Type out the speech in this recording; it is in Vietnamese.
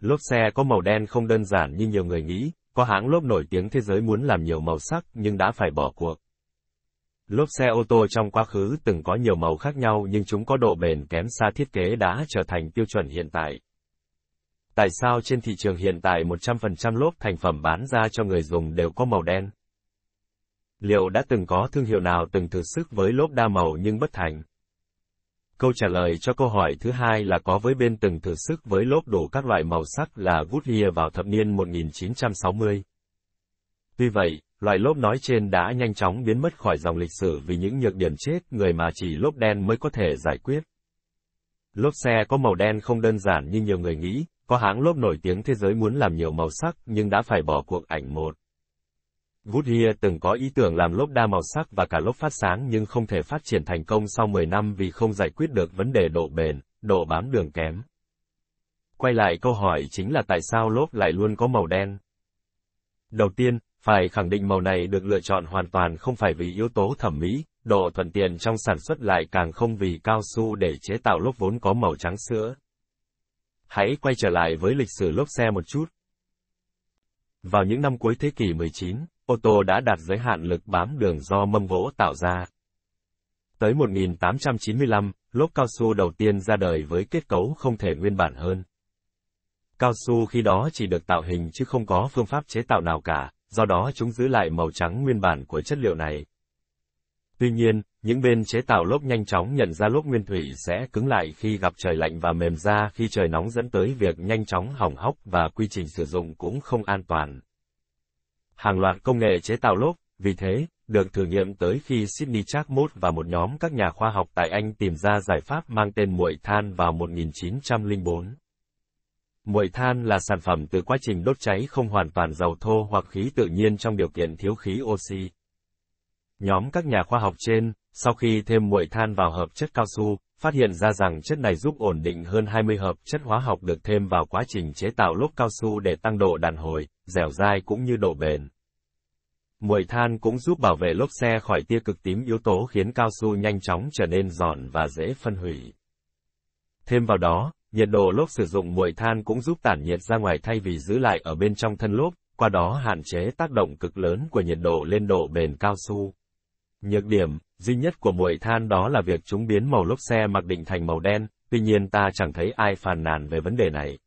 Lốp xe có màu đen không đơn giản như nhiều người nghĩ, có hãng lốp nổi tiếng thế giới muốn làm nhiều màu sắc nhưng đã phải bỏ cuộc. Lốp xe ô tô trong quá khứ từng có nhiều màu khác nhau nhưng chúng có độ bền kém xa thiết kế đã trở thành tiêu chuẩn hiện tại. Tại sao trên thị trường hiện tại 100% lốp thành phẩm bán ra cho người dùng đều có màu đen? Liệu đã từng có thương hiệu nào từng thử sức với lốp đa màu nhưng bất thành? Câu trả lời cho câu hỏi thứ hai là có với bên từng thử sức với lốp đổ các loại màu sắc là Goodyear vào thập niên 1960. Tuy vậy, loại lốp nói trên đã nhanh chóng biến mất khỏi dòng lịch sử vì những nhược điểm chết người mà chỉ lốp đen mới có thể giải quyết. Lốp xe có màu đen không đơn giản như nhiều người nghĩ, có hãng lốp nổi tiếng thế giới muốn làm nhiều màu sắc nhưng đã phải bỏ cuộc ảnh một. Goodyear từng có ý tưởng làm lốp đa màu sắc và cả lốp phát sáng nhưng không thể phát triển thành công sau 10 năm vì không giải quyết được vấn đề độ bền, độ bám đường kém. Quay lại câu hỏi chính là tại sao lốp lại luôn có màu đen? Đầu tiên, phải khẳng định màu này được lựa chọn hoàn toàn không phải vì yếu tố thẩm mỹ, độ thuận tiện trong sản xuất lại càng không vì cao su để chế tạo lốp vốn có màu trắng sữa. Hãy quay trở lại với lịch sử lốp xe một chút. Vào những năm cuối thế kỷ 19, ô tô đã đạt giới hạn lực bám đường do mâm gỗ tạo ra. Tới 1895, lốp cao su đầu tiên ra đời với kết cấu không thể nguyên bản hơn. Cao su khi đó chỉ được tạo hình chứ không có phương pháp chế tạo nào cả, do đó chúng giữ lại màu trắng nguyên bản của chất liệu này. Tuy nhiên, những bên chế tạo lốp nhanh chóng nhận ra lốp nguyên thủy sẽ cứng lại khi gặp trời lạnh và mềm ra khi trời nóng dẫn tới việc nhanh chóng hỏng hóc và quy trình sử dụng cũng không an toàn. Hàng loạt công nghệ chế tạo lốp, vì thế, được thử nghiệm tới khi Sydney Chakmut và một nhóm các nhà khoa học tại Anh tìm ra giải pháp mang tên muội than vào 1904. Muội than là sản phẩm từ quá trình đốt cháy không hoàn toàn dầu thô hoặc khí tự nhiên trong điều kiện thiếu khí oxy. Nhóm các nhà khoa học trên, sau khi thêm muội than vào hợp chất cao su, phát hiện ra rằng chất này giúp ổn định hơn 20 hợp chất hóa học được thêm vào quá trình chế tạo lốp cao su để tăng độ đàn hồi, dẻo dai cũng như độ bền. Muội than cũng giúp bảo vệ lốp xe khỏi tia cực tím yếu tố khiến cao su nhanh chóng trở nên giòn và dễ phân hủy. Thêm vào đó, nhiệt độ lốp sử dụng muội than cũng giúp tản nhiệt ra ngoài thay vì giữ lại ở bên trong thân lốp, qua đó hạn chế tác động cực lớn của nhiệt độ lên độ bền cao su. Nhược điểm, duy nhất của muội than đó là việc chúng biến màu lốp xe mặc định thành màu đen, tuy nhiên ta chẳng thấy ai phàn nàn về vấn đề này.